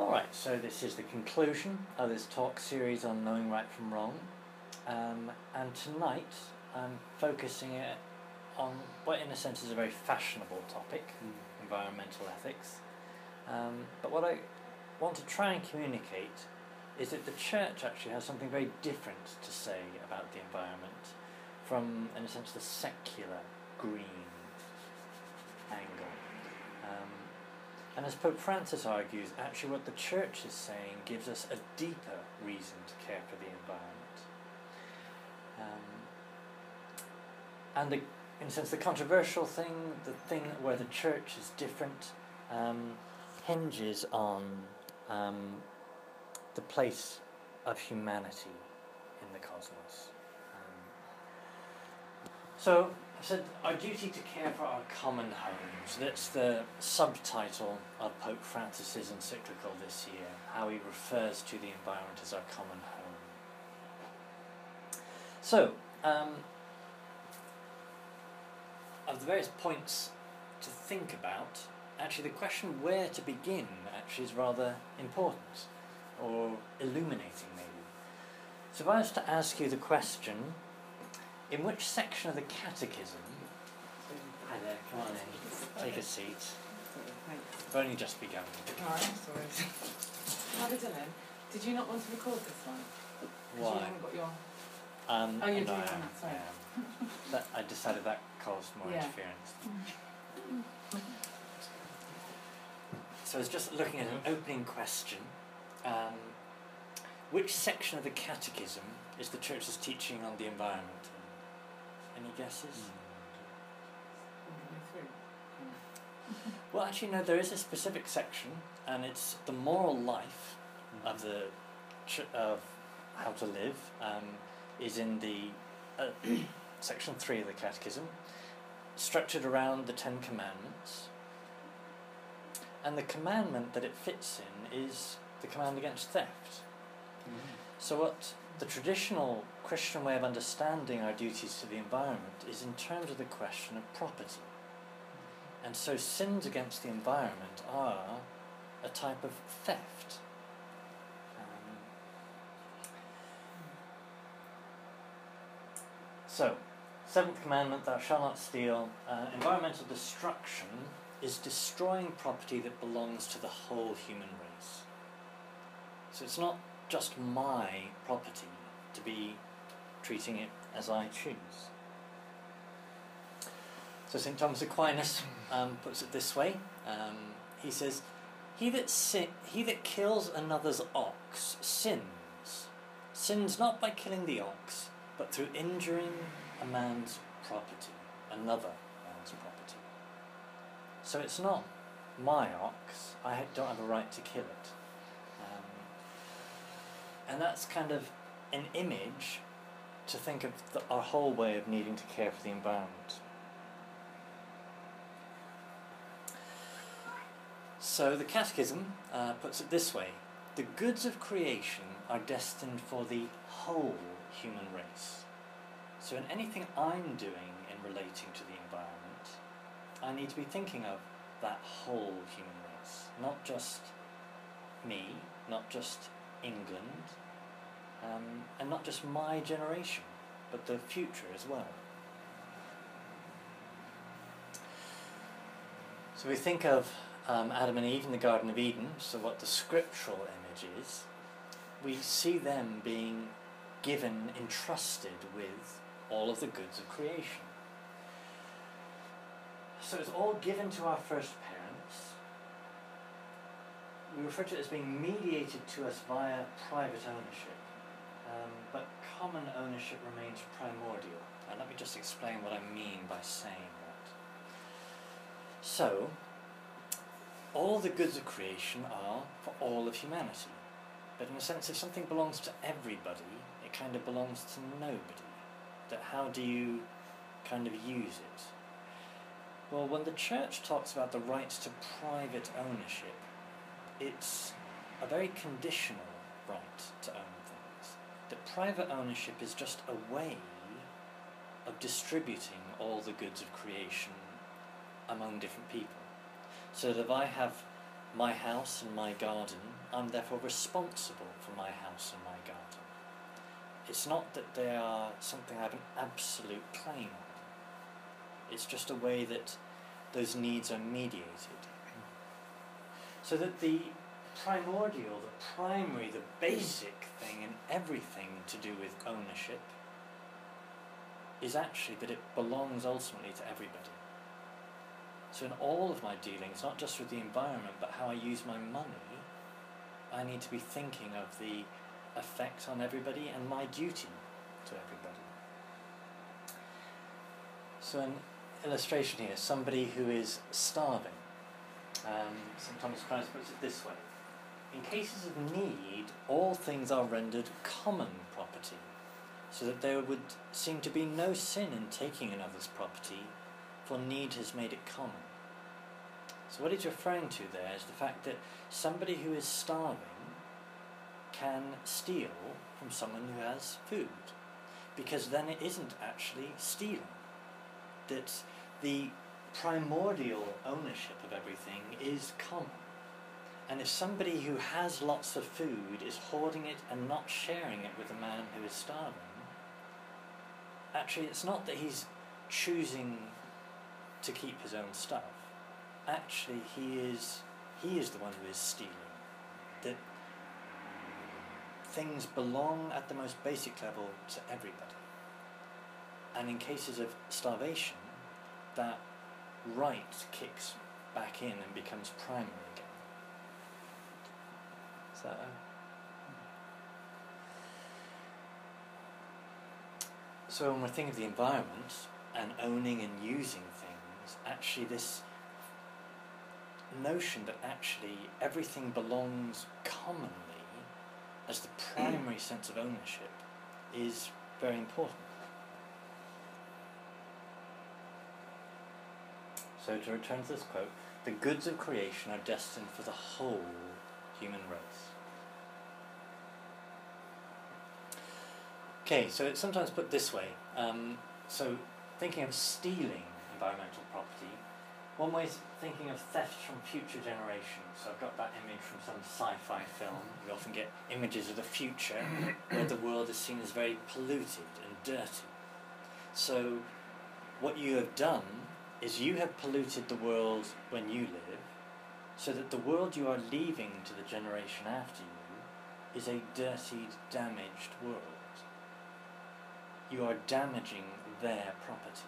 Alright, so this is the conclusion of this talk series on knowing right from wrong. Um, and tonight I'm focusing it on what, in a sense, is a very fashionable topic environmental ethics. Um, but what I want to try and communicate is that the church actually has something very different to say about the environment from, in a sense, the secular green angle. Um, and as Pope Francis argues, actually what the church is saying gives us a deeper reason to care for the environment. Um, and the, in a sense, the controversial thing, the thing where the church is different, um, hinges on um, the place of humanity in the cosmos. Um, so, our duty to care for our common homes. That's the subtitle of Pope Francis's encyclical this year, how he refers to the environment as our common home. So, um, of the various points to think about, actually the question where to begin actually is rather important, or illuminating maybe. So if I was to ask you the question, in which section of the Catechism? Hi there, come on in, take a seat. Thanks. We've only just begun. Alright, sorry. How did Dylan? Did you not want to record this one? 'Cause You haven't got your. Um, Oh, you're doing I that, am, sorry. I am. That, I decided that caused more Yeah. interference. So I was just looking at an opening question. Um, which section of the Catechism is the Church's teaching on the environment? Any guesses? Well, actually, no. There is a specific section, and it's the moral life of the ch- of how to live. Um, is in the uh, section three of the Catechism, structured around the Ten Commandments. And the commandment that it fits in is the command against theft. So, what the traditional Christian way of understanding our duties to the environment is in terms of the question of property. And so, sins against the environment are a type of theft. Um, so, seventh commandment, thou shalt not steal. Uh, environmental destruction is destroying property that belongs to the whole human race. So, it's not just my property to be treating it as I choose. So St Thomas Aquinas um, puts it this way. Um, he says, "He that he that kills another's ox sins. Sins not by killing the ox, but through injuring a man's property, another man's property. So it's not my ox. I don't have a right to kill it. And that's kind of an image to think of the, our whole way of needing to care for the environment. So the Catechism uh, puts it this way The goods of creation are destined for the whole human race. So, in anything I'm doing in relating to the environment, I need to be thinking of that whole human race, not just me, not just England, um, and not just my generation, but the future as well. So we think of um, Adam and Eve in the Garden of Eden, so what the scriptural image is, we see them being given, entrusted with all of the goods of creation. So it's all given to our first parents. We refer to it as being mediated to us via private ownership, um, but common ownership remains primordial. And let me just explain what I mean by saying that. So, all the goods of creation are for all of humanity. But in a sense, if something belongs to everybody, it kind of belongs to nobody. That how do you kind of use it? Well, when the church talks about the rights to private ownership, it's a very conditional right to own things. That private ownership is just a way of distributing all the goods of creation among different people. So that if I have my house and my garden, I'm therefore responsible for my house and my garden. It's not that they are something I have an absolute claim on. It's just a way that those needs are mediated. So that the primordial, the primary, the basic thing in everything to do with ownership is actually that it belongs ultimately to everybody. So in all of my dealings, not just with the environment, but how I use my money, I need to be thinking of the effect on everybody and my duty to everybody. So an illustration here, somebody who is starving. Um, Thomas Christ puts it this way. In cases of need, all things are rendered common property, so that there would seem to be no sin in taking another's property, for need has made it common. So, what he's referring to there is the fact that somebody who is starving can steal from someone who has food, because then it isn't actually stealing. That the primordial ownership of everything is common. And if somebody who has lots of food is hoarding it and not sharing it with a man who is starving, actually it's not that he's choosing to keep his own stuff. Actually he is he is the one who is stealing. That things belong at the most basic level to everybody. And in cases of starvation, that right kicks back in and becomes primary again. Is that a... So when we're thinking of the environment and owning and using things, actually this notion that actually everything belongs commonly as the primary sense of ownership is very important. So to return to this quote, the goods of creation are destined for the whole human race. Okay, so it's sometimes put this way. Um, so thinking of stealing environmental property, one way is thinking of theft from future generations. So I've got that image from some sci-fi film. We often get images of the future where the world is seen as very polluted and dirty. So what you have done is you have polluted the world when you live, so that the world you are leaving to the generation after you is a dirtied, damaged world. You are damaging their property.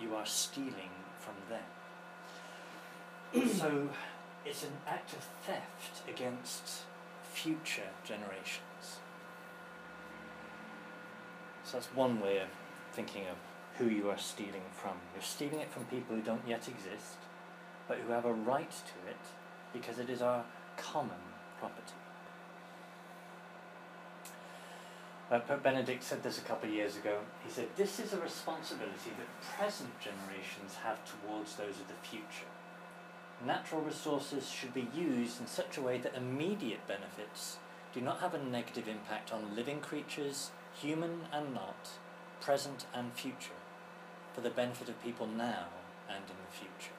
You are stealing from them. so it's an act of theft against future generations. So that's one way of thinking of who you are stealing from. You're stealing it from people who don't yet exist, but who have a right to it because it is our common property. Uh, Pope Benedict said this a couple of years ago. He said, This is a responsibility that present generations have towards those of the future. Natural resources should be used in such a way that immediate benefits do not have a negative impact on living creatures, human and not, present and future for the benefit of people now and in the future.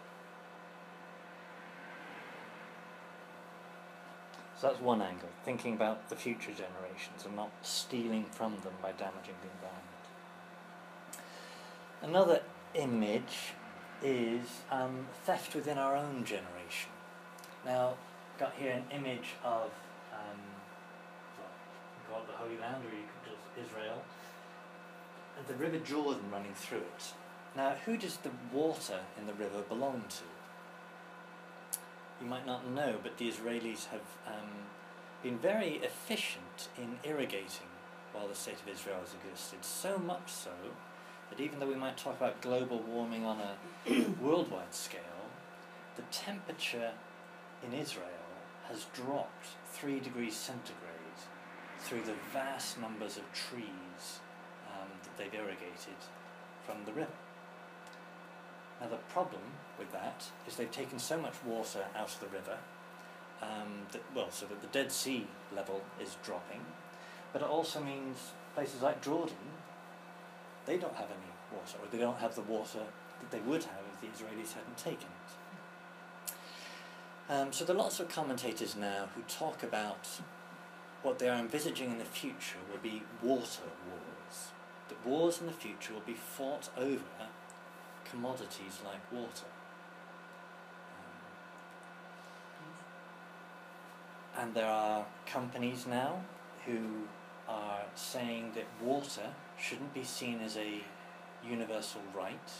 So that's one angle, thinking about the future generations and not stealing from them by damaging the environment. Another image is um, theft within our own generation. Now, got here an image of um, well, the Holy Land, or you could just Israel, and the River Jordan running through it. Now, who does the water in the river belong to? You might not know, but the Israelis have um, been very efficient in irrigating while the state of Israel has existed. So much so that even though we might talk about global warming on a worldwide scale, the temperature in Israel has dropped three degrees centigrade through the vast numbers of trees um, that they've irrigated from the river. Now the problem with that is they've taken so much water out of the river, um, that, well, so that the Dead Sea level is dropping, but it also means places like Jordan, they don't have any water, or they don't have the water that they would have if the Israelis hadn't taken it. Um, so there are lots of commentators now who talk about what they are envisaging in the future will be water wars. That wars in the future will be fought over commodities like water. Um, and there are companies now who are saying that water shouldn't be seen as a universal right,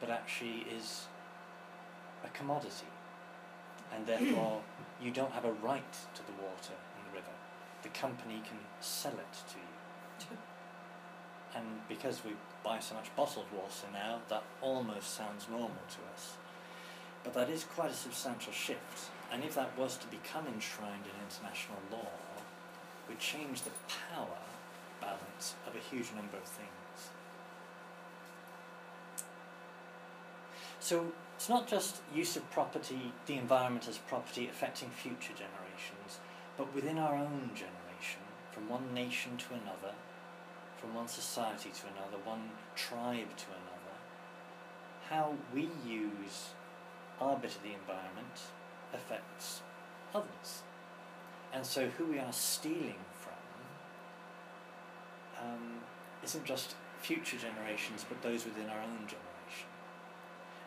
but actually is a commodity. And therefore, you don't have a right to the water in the river. The company can sell it to you. And because we buy so much bottled water now, that almost sounds normal to us. But that is quite a substantial shift. And if that was to become enshrined in international law, would change the power balance of a huge number of things. So it's not just use of property, the environment as property affecting future generations, but within our own generation, from one nation to another, from one society to another, one tribe to another, how we use our bit of the environment affects others. And so who we are stealing from um, isn't just future generations, but those within our own generation.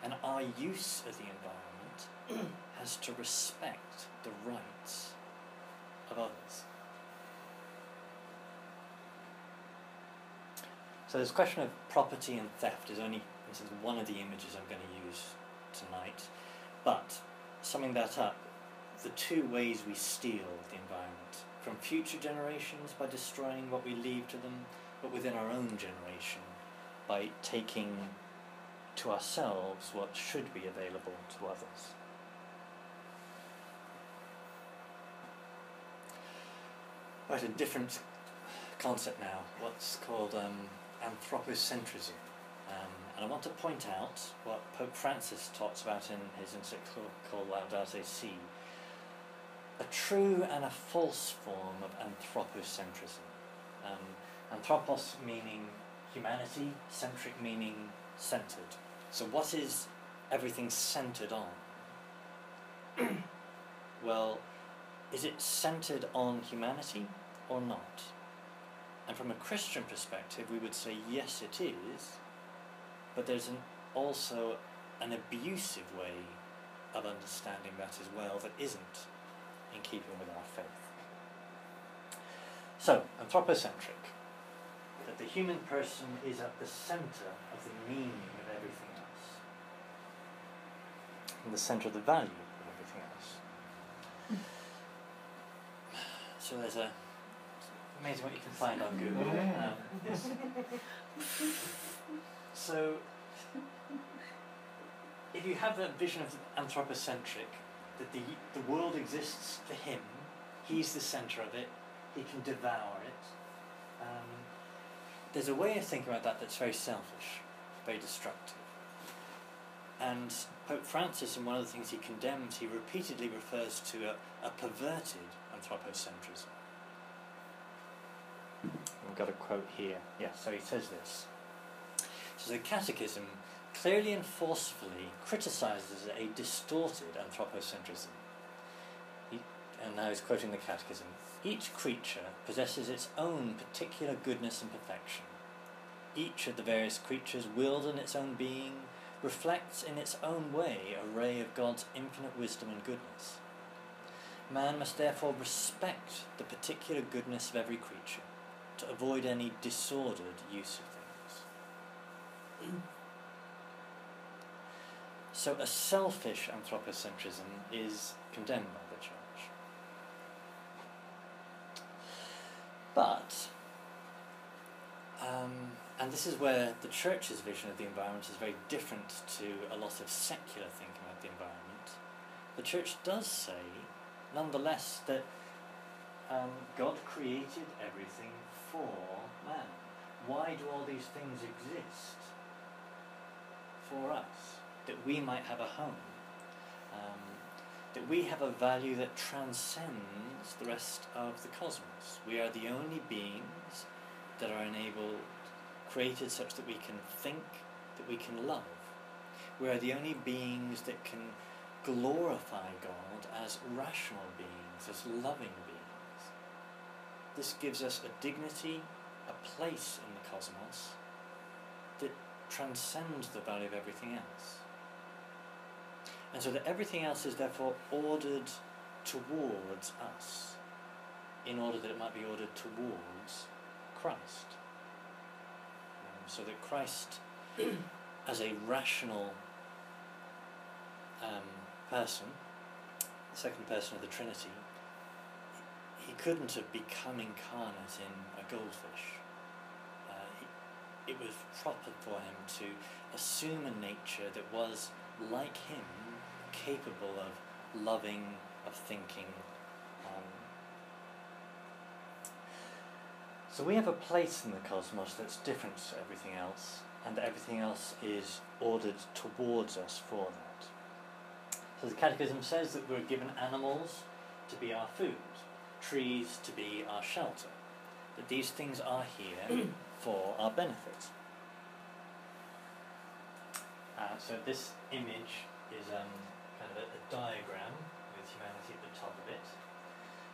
And our use of the environment has to respect the rights of others. So this question of property and theft is only this is one of the images I'm going to use tonight. But summing that up, the two ways we steal the environment from future generations by destroying what we leave to them, but within our own generation by taking to ourselves what should be available to others. Right, a different concept now, what's called um, anthropocentrism. Um, and I want to point out what Pope Francis talks about in his encyclical Laudato Si, a true and a false form of anthropocentrism. Um, anthropos meaning humanity, centric meaning centered. So, what is everything centered on? well, is it centered on humanity or not? And from a Christian perspective, we would say yes, it is, but there's an, also an abusive way of understanding that as well that isn't in keeping with our faith. So, anthropocentric, that the human person is at the centre of the meaning of everything else, in the centre of the value of everything else. Hmm. So there's a amazing what you can find on Google. Um, yes. So, if you have that vision of anthropocentric, that the, the world exists for him, he's the centre of it, he can devour it. Um, there's a way of thinking about that that's very selfish, very destructive. And Pope Francis, in one of the things he condemns, he repeatedly refers to a, a perverted anthropocentrism. I've got a quote here. Yeah, so he says this. So the Catechism clearly and forcefully criticizes a distorted anthropocentrism. He, and now he's quoting the Catechism. Each creature possesses its own particular goodness and perfection. Each of the various creatures, willed in its own being, reflects in its own way a ray of God's infinite wisdom and goodness. Man must therefore respect the particular goodness of every creature to avoid any disordered use of things. so a selfish anthropocentrism is condemned by the church. But, um, and this is where the church's vision of the environment is very different to a lot of secular thinking about the environment. The church does say, nonetheless, that um, God created everything for man. Why do all these things exist? For us, that we might have a home, um, that we have a value that transcends the rest of the cosmos. We are the only beings that are enabled, created such that we can think, that we can love. We are the only beings that can glorify God as rational beings, as loving beings. This gives us a dignity, a place in the cosmos that transcends the value of everything else. And so that everything else is therefore ordered towards us in order that it might be ordered towards Christ. Um, so that Christ, as a rational um, person, the second person of the Trinity, he couldn't have become incarnate in a goldfish. Uh, he, it was proper for him to assume a nature that was, like him, capable of loving, of thinking. Um, so we have a place in the cosmos that's different to everything else, and everything else is ordered towards us for that. So the Catechism says that we're given animals to be our food, trees to be our shelter, that these things are here for our benefit. Uh, so this image is um, kind of a, a, diagram with humanity at the top of it.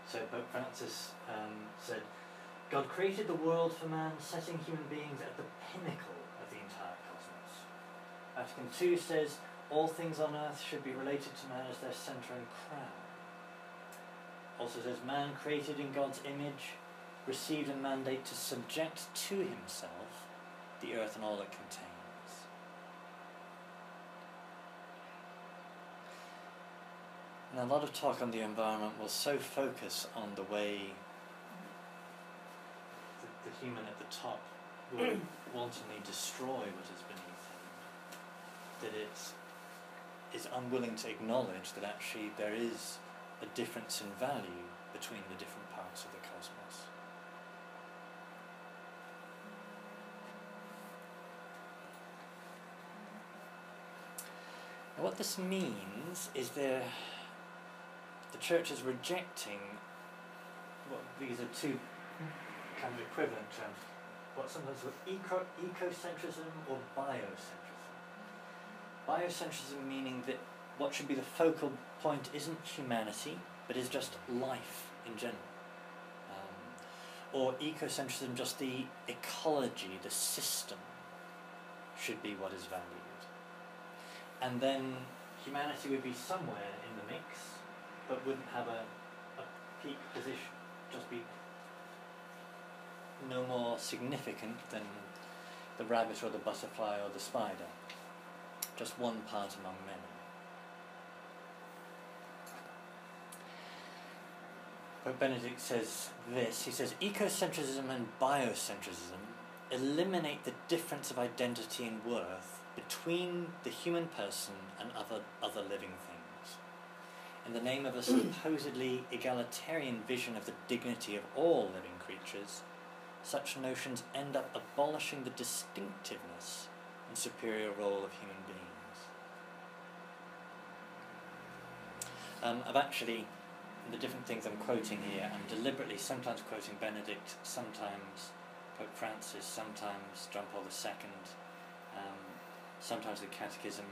So Pope Francis um, said, God created the world for man, setting human beings at the pinnacle of the entire cosmos. Vatican II says, all things on earth should be related to man as their centre and crown. Also says, man created in God's image received a mandate to subject to himself the earth and all it contains. And a lot of talk on the environment will so focus on the way the, the human at the top will wantonly destroy what is beneath him, that it is unwilling to acknowledge that actually there is a difference in value between the different parts of the cosmos. Now what this means is there the church is rejecting well these are two kind of equivalent terms what sometimes called eco ecocentrism or biocentrism biocentrism meaning that what should be the focal point isn't humanity but is just life in general um, or ecocentrism just the ecology the system should be what is valued and then humanity would be somewhere in the mix but wouldn't have a, a peak position, just be no more significant than the rabbit or the butterfly or the spider, just one part among many. Pope Benedict says this he says, ecocentrism and biocentrism eliminate the difference of identity and worth between the human person and other, other living things in the name of a supposedly egalitarian vision of the dignity of all living creatures, such notions end up abolishing the distinctiveness and superior role of human beings. Um, I've actually, the different things I'm quoting here, I'm deliberately sometimes quoting Benedict, sometimes Pope Francis, sometimes John Paul II, um, sometimes the Catechism,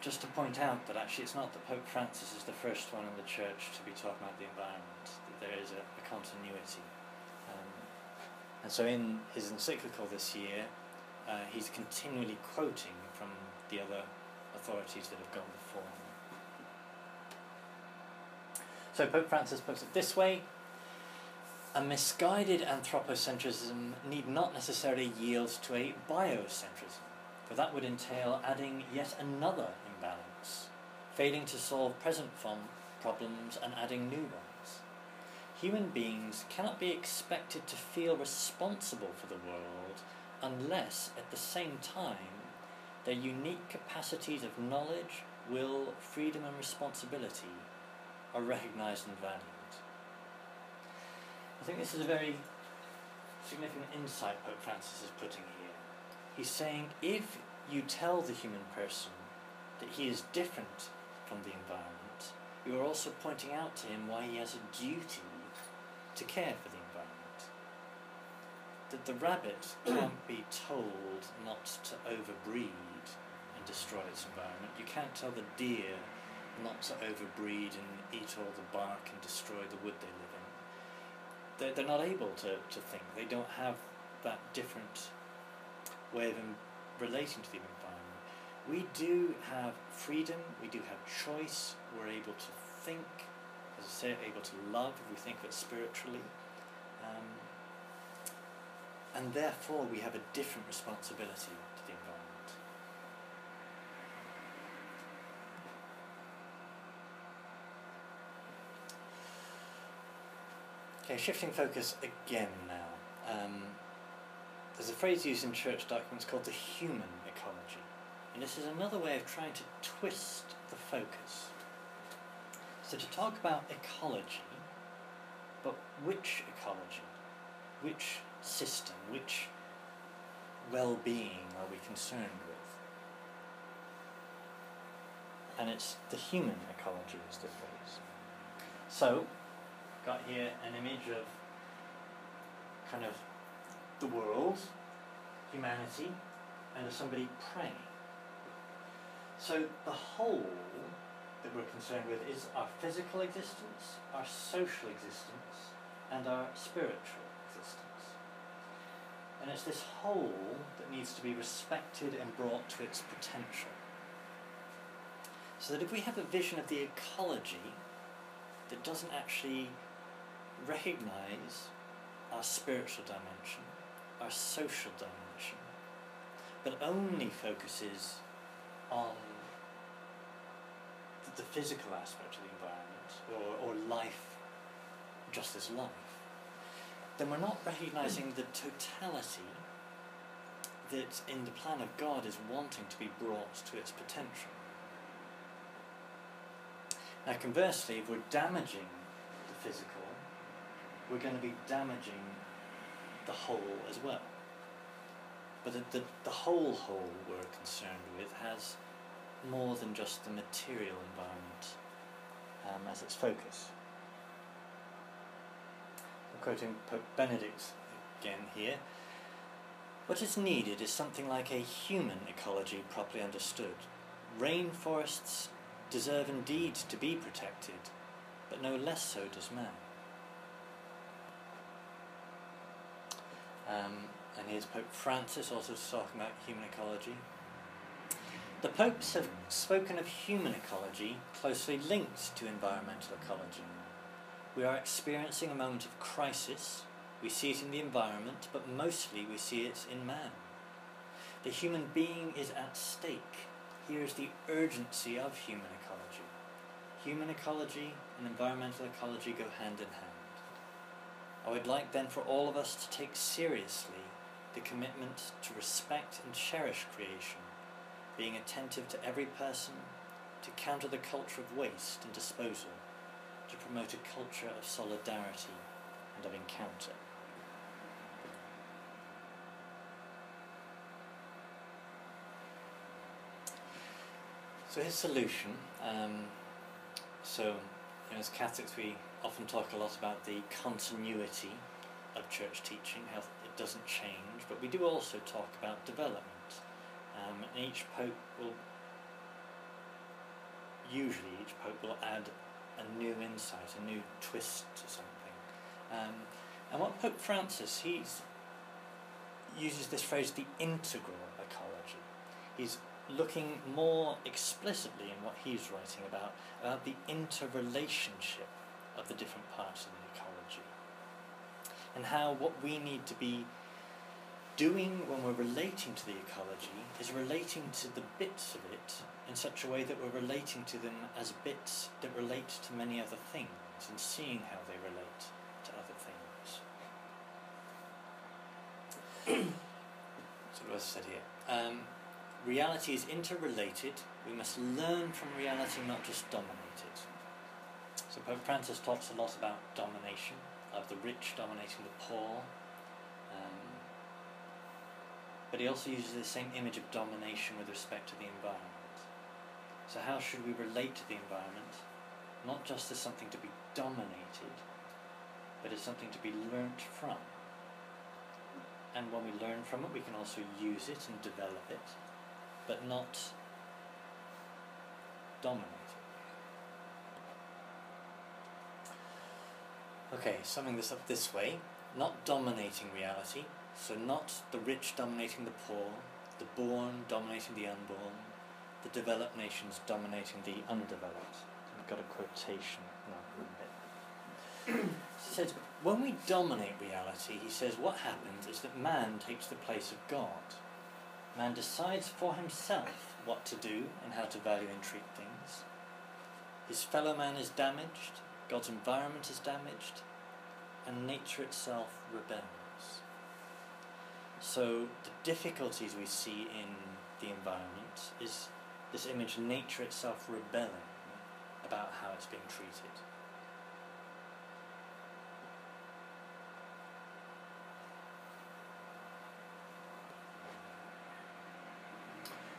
just to point out that actually it's not that Pope Francis is the first one in the church to be talking about the environment, that there is a, a continuity. Um, and so in his encyclical this year, uh, he's continually quoting from the other authorities that have gone before him. So Pope Francis puts it this way a misguided anthropocentrism need not necessarily yield to a biocentrism, for that would entail adding yet another imbalance, failing to solve present problems and adding new ones. Human beings cannot be expected to feel responsible for the world unless, at the same time, their unique capacities of knowledge, will, freedom, and responsibility are recognized and valued. I think this is a very significant insight Pope Francis is putting here. He's saying if you tell the human person that he is different from the environment, you are also pointing out to him why he has a duty to care for the environment. That the rabbit can't be told not to overbreed and destroy its environment. You can't tell the deer not to overbreed and eat all the bark and destroy the wood they live in. They're, they're not able to, to think. They don't have that different way of relating to the environment. We do have freedom, we do have choice, we're able to think, as I say, able to love if we think of it spiritually. Um, and therefore, we have a different responsibility to the environment. Okay, shifting focus again now. Um, there's a phrase used in church documents called the human ecology. And this is another way of trying to twist the focus. So, to talk about ecology, but which ecology? Which system? Which well being are we concerned with? And it's the human ecology is the phrase. So, got here an image of kind of the world, humanity, and of somebody praying. So the whole that we're concerned with is our physical existence, our social existence, and our spiritual existence. And it's this whole that needs to be respected and brought to its potential. So that if we have a vision of the ecology that doesn't actually recognize our spiritual dimension, our social dimension, but only focuses on the, physical aspect of the environment or, or life just as life, then we're not recognizing the totality that in the plan of God is wanting to be brought to its potential. Now, conversely, if we're damaging the physical, we're going to be damaging the whole as well. But the, the, the whole whole we're concerned with has more than just the material environment um, as its focus. I'm quoting Pope Benedict again here. What is needed is something like a human ecology properly understood. Rainforests deserve indeed to be protected, but no less so does man. Um, and here's Pope Francis also talking about human ecology. The popes have spoken of human ecology closely linked to environmental ecology. We are experiencing a moment of crisis. We see it in the environment, but mostly we see it in man. The human being is at stake. Here is the urgency of human ecology. Human ecology and environmental ecology go hand in hand. I would like then for all of us to take seriously the commitment to respect and cherish creation, being attentive to every person, to counter the culture of waste and disposal, to promote a culture of solidarity and of encounter. So his solution, um, so you know, as Catholics we often talk a lot about the continuity of church teaching, how it doesn't change, but we do also talk about development. Um, and each pope will, usually each pope will add a new insight, a new twist to something. Um, and what Pope Francis, he uses this phrase, the integral ecology. He's looking more explicitly in what he's writing about, about the interrelationship of the different parts of the ecology. And how what we need to be doing when we're relating to the ecology is relating to the bits of it in such a way that we're relating to them as bits that relate to many other things and seeing how they relate to other things. so what I said here. Um, reality is interrelated. We must learn from reality, not just dominate it. So Pope Francis talks a lot about domination, of the rich dominating the poor. Um, but he also uses the same image of domination with respect to the environment. So how should we relate to the environment? Not just as something to be dominated, but as something to be learnt from. And when we learn from it, we can also use it and develop it, but not dominate it. Okay, summing this up this way not dominating reality, so not the rich dominating the poor, the born dominating the unborn, the developed nations dominating the undeveloped. I've got a quotation now, he says, when we dominate reality, he says, what happens is that man takes the place of God. Man decides for himself what to do and how to value and treat things. His fellow man is damaged, God's environment is damaged, and nature itself rebels. So the difficulties we see in the environment is this image nature itself rebelling about how it's being treated.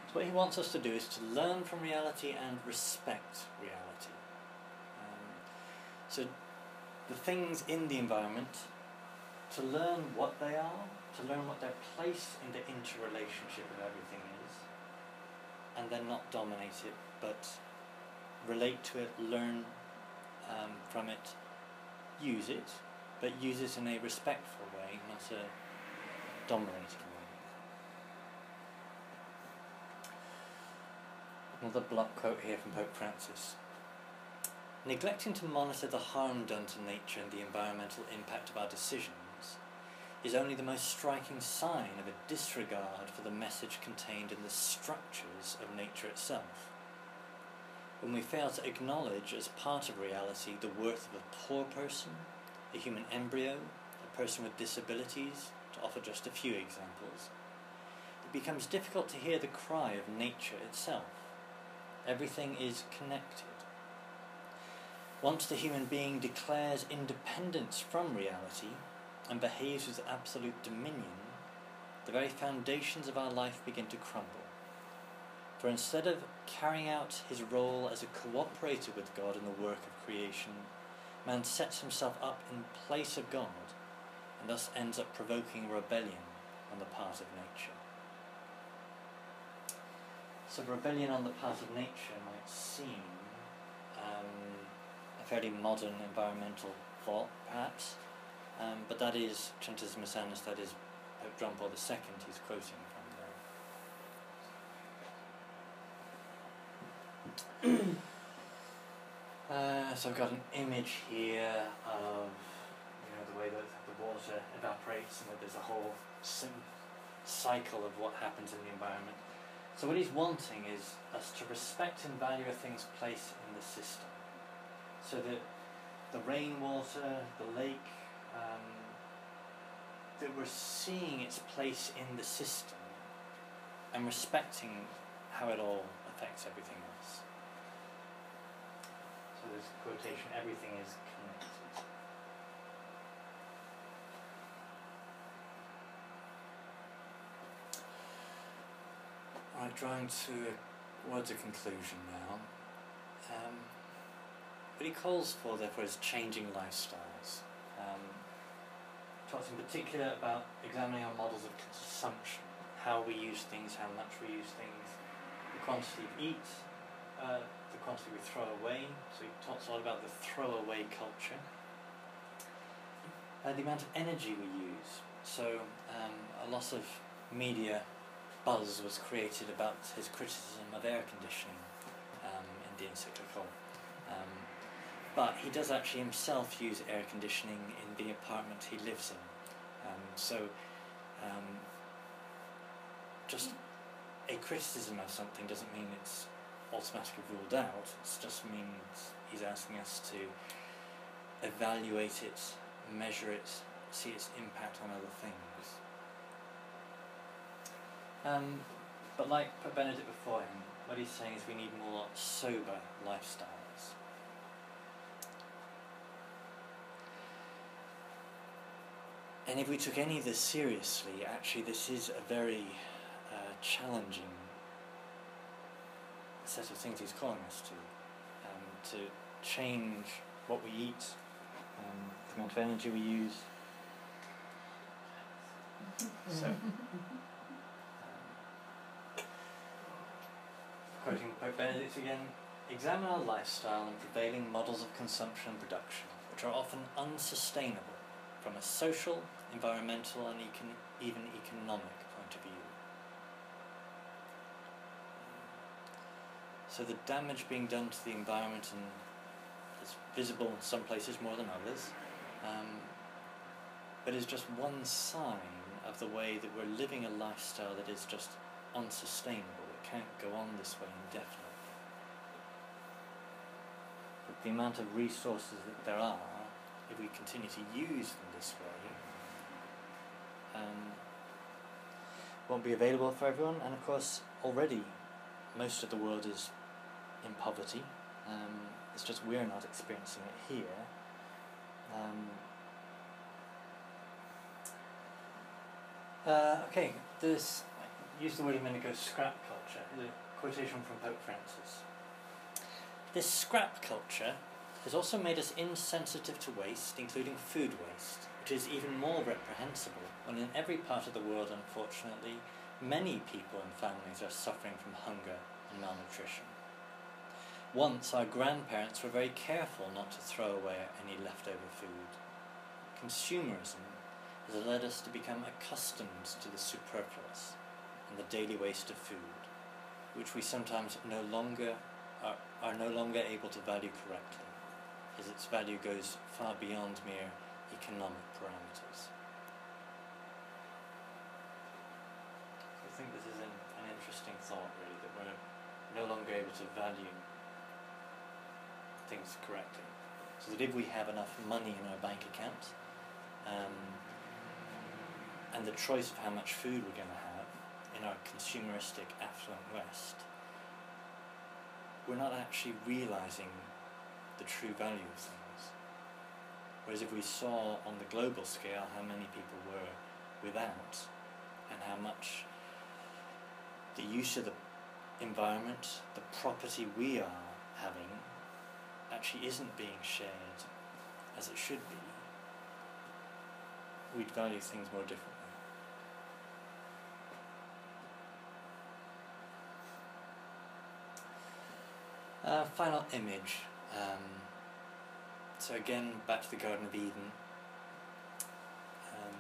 So what he wants us to do is to learn from reality and respect reality. So the things in the environment, to learn what they are, to learn what their place in the interrelationship of everything is, and then not dominate it, but relate to it, learn um, from it, use it, but use it in a respectful way, not a dominating way. Another block quote here from Pope Francis. Neglecting to monitor the harm done to nature and the environmental impact of our decisions is only the most striking sign of a disregard for the message contained in the structures of nature itself. When we fail to acknowledge as part of reality the worth of a poor person, a human embryo, a person with disabilities, to offer just a few examples, it becomes difficult to hear the cry of nature itself. Everything is connected. Once the human being declares independence from reality and behaves with absolute dominion, the very foundations of our life begin to crumble. For instead of carrying out his role as a cooperator with God in the work of creation, man sets himself up in place of God and thus ends up provoking rebellion on the part of nature. So, rebellion on the part of nature might seem um, fairly modern environmental thought, perhaps. Um, but that is Centesimus Annus, that is Pope John Paul II he's quoting from there. uh, so I've got an image here of you know the way that the water evaporates and that there's a whole cycle of what happens in the environment. So what he's wanting is us to respect and value a thing's place in the system so that the rainwater, the lake, um, that we're seeing its place in the system and respecting how it all affects everything else. So this quotation, everything is connected. Right, drawing to words of conclusion now. Um, what he calls for, therefore, is changing lifestyles. Um, talks in particular about examining our models of consumption, how we use things, how much we use things, the quantity we eat, uh, the quantity we throw away. So he talks a lot about the throwaway culture. Uh, the amount of energy we use. So um, a lot of media buzz was created about his criticism of air conditioning um, in the encyclical. Um, but he does actually himself use air conditioning in the apartment he lives in. Um, so, um, just a criticism of something doesn't mean it's automatically ruled out. It just means he's asking us to evaluate it, measure it, see its impact on other things. Um, but like Benedict before him, what he's saying is we need more sober lifestyle. And if we took any of this seriously, actually, this is a very uh, challenging set of things he's calling us to. Um, to change what we eat, um, the amount of energy we use. So, um, quoting Pope Benedict again examine our lifestyle and prevailing models of consumption and production which are often unsustainable from a social, environmental, and econ- even economic point of view. So the damage being done to the environment and is visible in some places more than others, um, but is just one sign of the way that we're living a lifestyle that is just unsustainable. It can't go on this way indefinitely. But the amount of resources that there are, if we continue to use them this way, um, won't be available for everyone. And of course, already most of the world is in poverty. Um, it's just we're not experiencing it here. Um, uh, okay, this use the word a minute ago, scrap culture. a quotation from Pope Francis. This scrap culture has also made us insensitive to waste, including food waste, which is even more reprehensible when in every part of the world, unfortunately, many people and families are suffering from hunger and malnutrition. Once our grandparents were very careful not to throw away any leftover food. Consumerism has led us to become accustomed to the superfluous and the daily waste of food, which we sometimes no longer are, are no longer able to value correctly, as its value goes far beyond mere economic parameters. I think this is an, an interesting thought, really, that we're no longer able to value things correctly. So that if we have enough money in our bank account, um, and the choice of how much food we're going to have in our consumeristic affluent West, we're not actually realizing the true value of things. Whereas if we saw on the global scale how many people were without and how much the use of the environment, the property we are having, actually isn't being shared as it should be, we'd value things more differently. Uh, final image. Um, so again, back to the Garden of Eden. Um,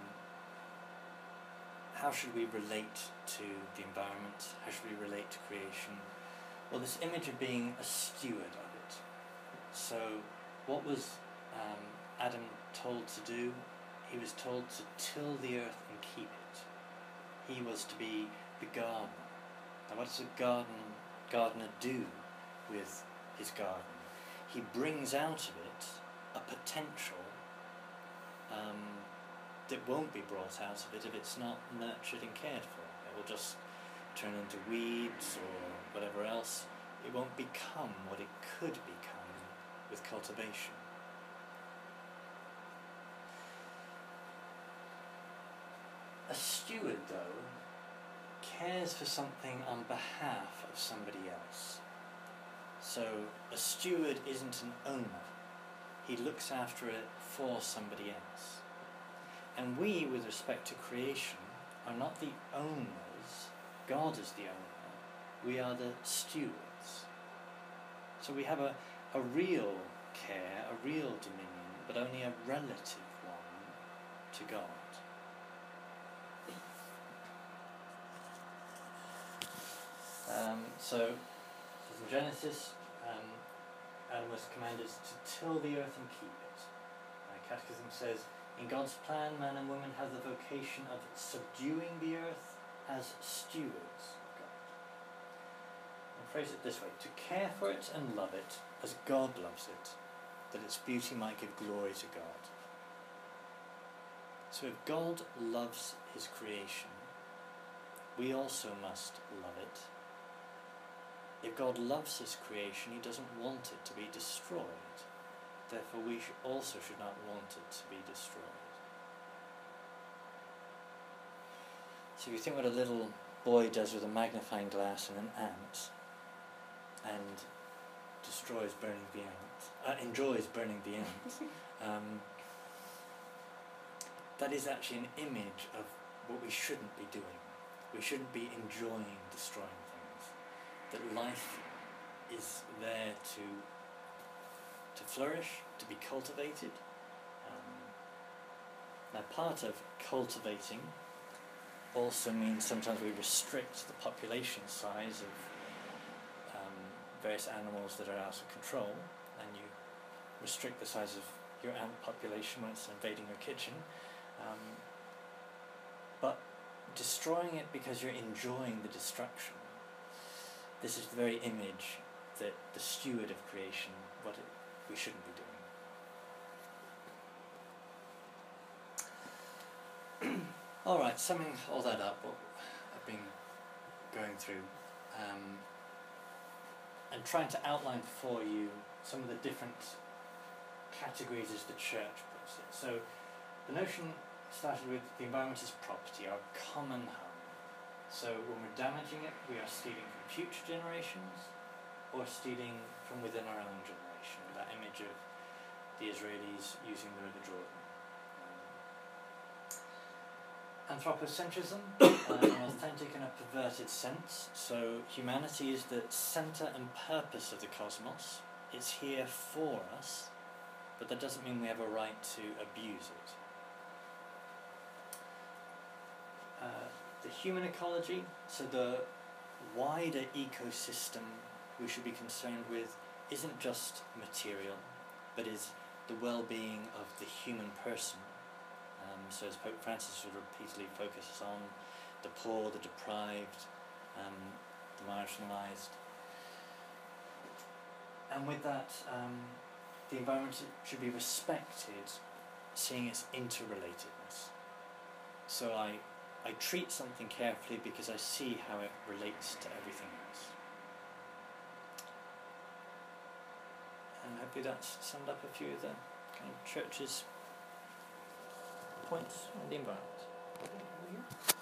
how should we relate to the environment? How should we relate to creation? Well, this image of being a steward of it. So, what was um, Adam told to do? He was told to till the earth and keep it. He was to be the gardener. Now, what does a garden gardener do with his garden? He brings out of it a potential um, that won't be brought out of it if it's not nurtured and cared for. It will just turn into weeds or whatever else. It won't become what it could become with cultivation. A steward, though, cares for something on behalf of somebody else. So a steward isn't an owner, he looks after it for somebody else. And we, with respect to creation, are not the owners, God is the owner, we are the stewards. So we have a, a real care, a real dominion, but only a relative one to God. Um, so, in Genesis, um, Adam was commanded to till the earth and keep it. Uh, Catechism says, in God's plan, man and woman have the vocation of subduing the earth as stewards of God. And phrase it this way to care for it and love it as God loves it, that its beauty might give glory to God. So if God loves his creation, we also must love it if God loves His creation, He doesn't want it to be destroyed. Therefore, we also should not want it to be destroyed. So, if you think what a little boy does with a magnifying glass and an ant, and destroys burning the ant, uh, enjoys burning the ant, um, that is actually an image of what we shouldn't be doing. We shouldn't be enjoying destroying that life is there to to flourish, to be cultivated. Um, now, part of cultivating also means sometimes we restrict the population size of um, various animals that are out of control, and you restrict the size of your ant population when it's invading your kitchen. Um, but destroying it because you're enjoying the destruction. This is the very image that the steward of creation, what it, we shouldn't be doing. all right, summing all that up, what I've been going through, um, and trying to outline for you some of the different categories as the church puts it. So, the notion started with the environment as property, our common home. So, when we're damaging it, we are stealing from future generations or stealing from within our own generation. That image of the Israelis using the River Jordan. Um, anthropocentrism, uh, an authentic and a perverted sense. So, humanity is the centre and purpose of the cosmos. It's here for us, but that doesn't mean we have a right to abuse it. Uh, the human ecology, so the wider ecosystem we should be concerned with isn't just material, but is the well-being of the human person. Um, so as Pope Francis repeatedly focuses on the poor, the deprived, um, the marginalised. And with that, um, the environment should be respected, seeing its interrelatedness. So I, I treat something carefully because I see how it relates to everything else. And hopefully that's summed up a few of the kind of church's points on the environment.